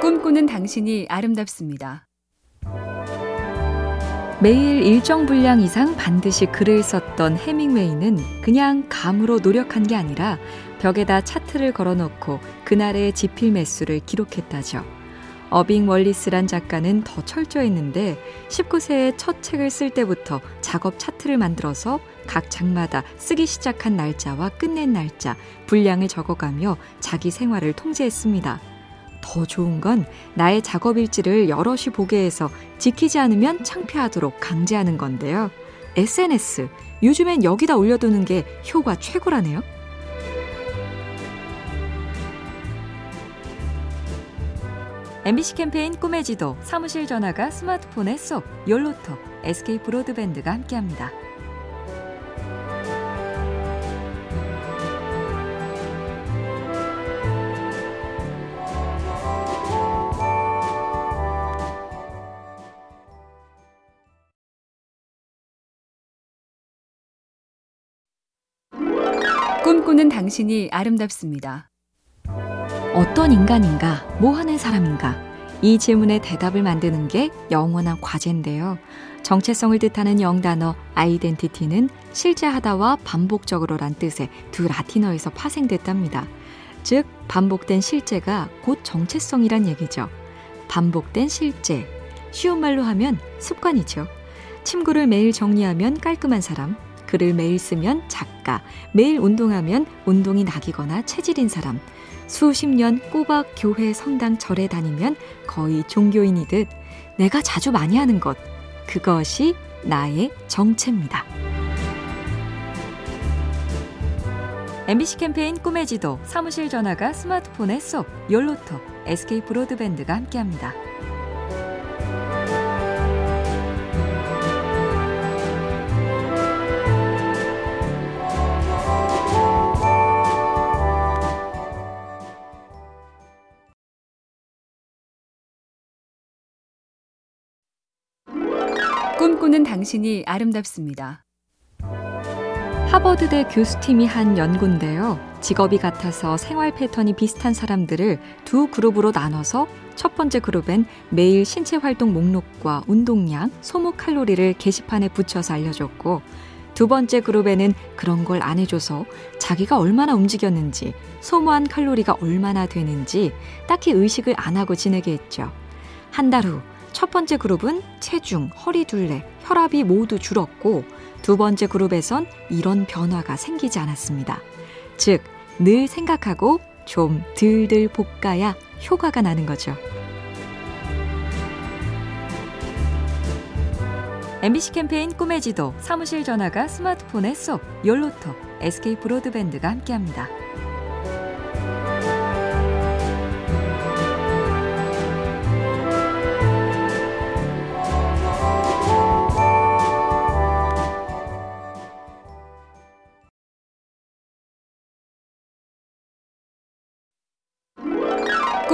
꿈꾸는 당신이 아름답습니다. 매일 일정 분량 이상 반드시 글을 썼던 해밍웨이는 그냥 감으로 노력한 게 아니라 벽에다 차트를 걸어놓고 그날의 지필 매수를 기록했다죠. 어빙 월리스란 작가는 더 철저했는데 19세에 첫 책을 쓸 때부터 작업 차트를 만들어서 각 장마다 쓰기 시작한 날짜와 끝낸 날짜, 분량을 적어가며 자기 생활을 통제했습니다. 더 좋은 건 나의 작업 일지를 여럿이 보게 해서 지키지 않으면 창피하도록 강제하는 건데요. SNS, 요즘엔 여기다 올려두는 게 효과 최고라네요. MBC 캠페인 꿈의 지도, 사무실 전화가 스마트폰에 쏙, 열로토, SK 브로드밴드가 함께합니다. 꿈꾸는 당신이 아름답습니다. 어떤 인간인가, 뭐 하는 사람인가? 이 질문에 대답을 만드는 게 영원한 과제인데요. 정체성을 뜻하는 영단어 아이덴티티는 실제하다와 반복적으로란 뜻의 두 라틴어에서 파생됐답니다. 즉, 반복된 실제가 곧 정체성이란 얘기죠. 반복된 실제. 쉬운 말로 하면 습관이죠. 침구를 매일 정리하면 깔끔한 사람, 글을 매일 쓰면 작가, 매일 운동하면 운동이 낙이거나 체질인 사람, 수십 년 꼬박 교회 성당 절에 다니면 거의 종교인이듯 내가 자주 많이 하는 것, 그것이 나의 정체입니다. MBC 캠페인 꿈의 지도, 사무실 전화가 스마트폰에 쏙, 열로톡, SK 브로드밴드가 함께합니다. 꿈꾸는 당신이 아름답습니다. 하버드대 교수팀이 한 연구인데요. 직업이 같아서 생활 패턴이 비슷한 사람들을 두 그룹으로 나눠서 첫 번째 그룹엔 매일 신체 활동 목록과 운동량, 소모 칼로리를 게시판에 붙여서 알려줬고, 두 번째 그룹에는 그런 걸 안 해줘서 자기가 얼마나 움직였는지, 소모한 칼로리가 얼마나 되는지 딱히 의식을 안 하고 지내게 했죠. 한 달 후, 첫 번째 그룹은 체중, 허리 둘레, 혈압이 모두 줄었고 두 번째 그룹에선 이런 변화가 생기지 않았습니다. 즉, 늘 생각하고 좀 들들 볶아야 효과가 나는 거죠. MBC 캠페인 꿈의 지도, 사무실 전화가 스마트폰에 쏙, 열로톡, SK 브로드밴드가 함께합니다.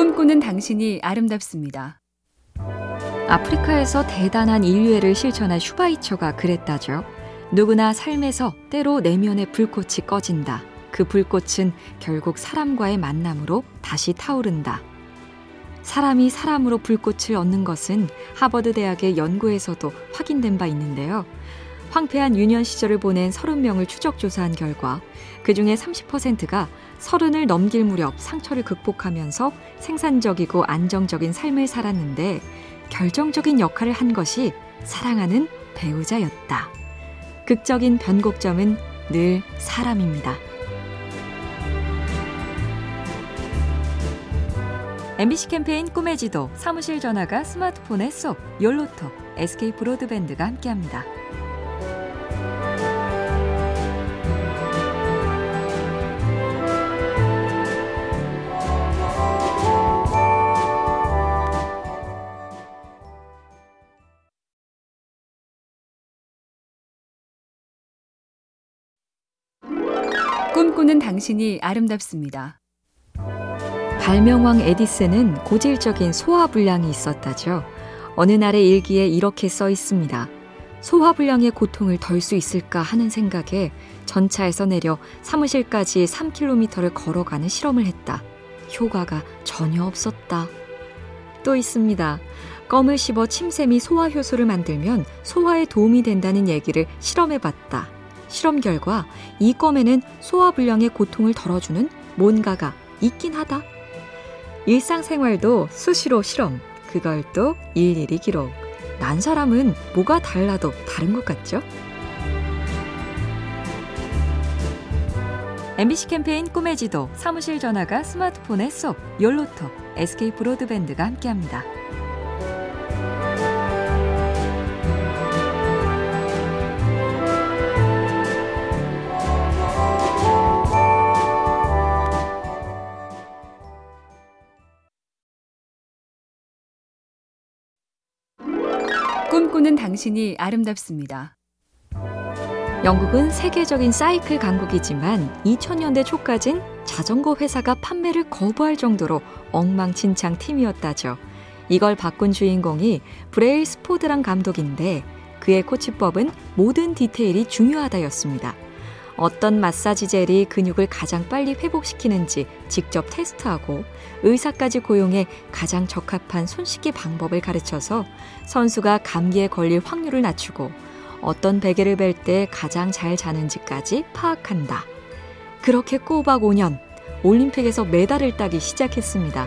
꿈꾸는 당신이 아름답습니다. 아프리카에서 대단한 인류애를 실천한 슈바이처가 그랬다죠. 누구나 삶에서 때로 내면의 불꽃이 꺼진다. 그 불꽃은 결국 사람과의 만남으로 다시 타오른다. 사람이 사람으로 불꽃을 얻는 것은 하버드 대학의 연구에서도 확인된 바 있는데요. 황폐한 유년 시절을 보낸 30명을 추적 조사한 결과 그 중에 30%가 서른을 넘길 무렵 상처를 극복하면서 생산적이고 안정적인 삶을 살았는데 결정적인 역할을 한 것이 사랑하는 배우자였다. 극적인 변곡점은 늘 사람입니다. MBC 캠페인 꿈의 지도, 사무실 전화가 스마트폰에 쏙, 열로톡, SK 브로드밴드가 함께합니다. 꿈꾸는 당신이 아름답습니다. 발명왕 에디슨은 고질적인 소화불량이 있었다죠. 어느 날의 일기에 이렇게 써 있습니다. 소화불량의 고통을 덜 수 있을까 하는 생각에 전차에서 내려 사무실까지 3km를 걸어가는 실험을 했다. 효과가 전혀 없었다. 또 있습니다. 껌을 씹어 침샘이 소화 효소를 만들면 소화에 도움이 된다는 얘기를 실험해 봤다. 실험 결과 이 껌에는 소화불량의 고통을 덜어주는 뭔가가 있긴 하다. 일상생활도 수시로 실험, 그걸 또 일일이 기록. 난 사람은 뭐가 달라도 다른 것 같죠? MBC 캠페인 꿈의 지도, 사무실 전화가 스마트폰에 쏙, 열로톡, SK 브로드밴드가 함께합니다. 꿈꾸는 당신이 아름답습니다. 영국은 세계적인 사이클 강국이지만 2000년대 초까진 자전거 회사가 판매를 거부할 정도로 엉망진창 팀이었다죠. 이걸 바꾼 주인공이 브레일 스포드란 감독인데 그의 코치법은 모든 디테일이 중요하다였습니다. 어떤 마사지 젤이 근육을 가장 빨리 회복시키는지 직접 테스트하고 의사까지 고용해 가장 적합한 손 씻기 방법을 가르쳐서 선수가 감기에 걸릴 확률을 낮추고 어떤 베개를 벨 때 가장 잘 자는지까지 파악한다. 그렇게 꼬박 5년 올림픽에서 메달을 따기 시작했습니다.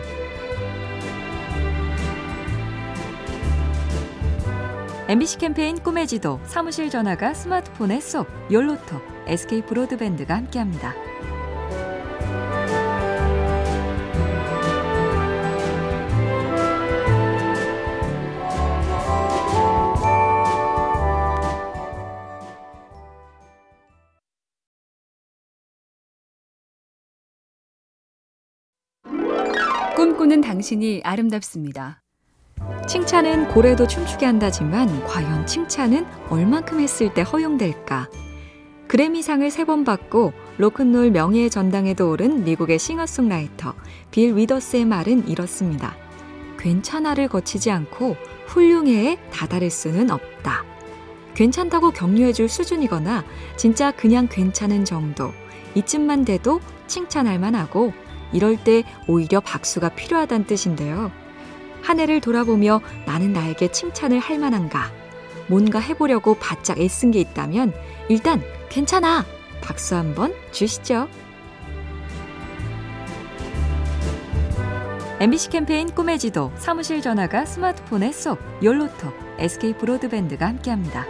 MBC 캠페인 꿈의 지도 사무실 전화가 스마트폰에 쏙 열로톡 SK 브로드밴드가 함께합니다. 꿈꾸는 당신이 아름답습니다. 칭찬은 고래도 춤추게 한다지만 과연 칭찬은 얼만큼 했을 때 허용될까? 그래미상을 세 번 받고 로큰롤 명예의 전당에도 오른 미국의 싱어송라이터 빌 위더스의 말은 이렇습니다. 괜찮아를 거치지 않고 훌륭해에 다다를 수는 없다. 괜찮다고 격려해줄 수준이거나 진짜 그냥 괜찮은 정도 이쯤만 돼도 칭찬할 만하고 이럴 때 오히려 박수가 필요하다는 뜻인데요. 한 해를 돌아보며 나는 나에게 칭찬을 할 만한가? 뭔가 해보려고 바짝 애쓴 게 있다면 일단 괜찮아! 박수 한번 주시죠. MBC 캠페인 꿈의 지도, 사무실 전화가 스마트폰에 쏙, 열로톡, SK 브로드밴드가 함께합니다.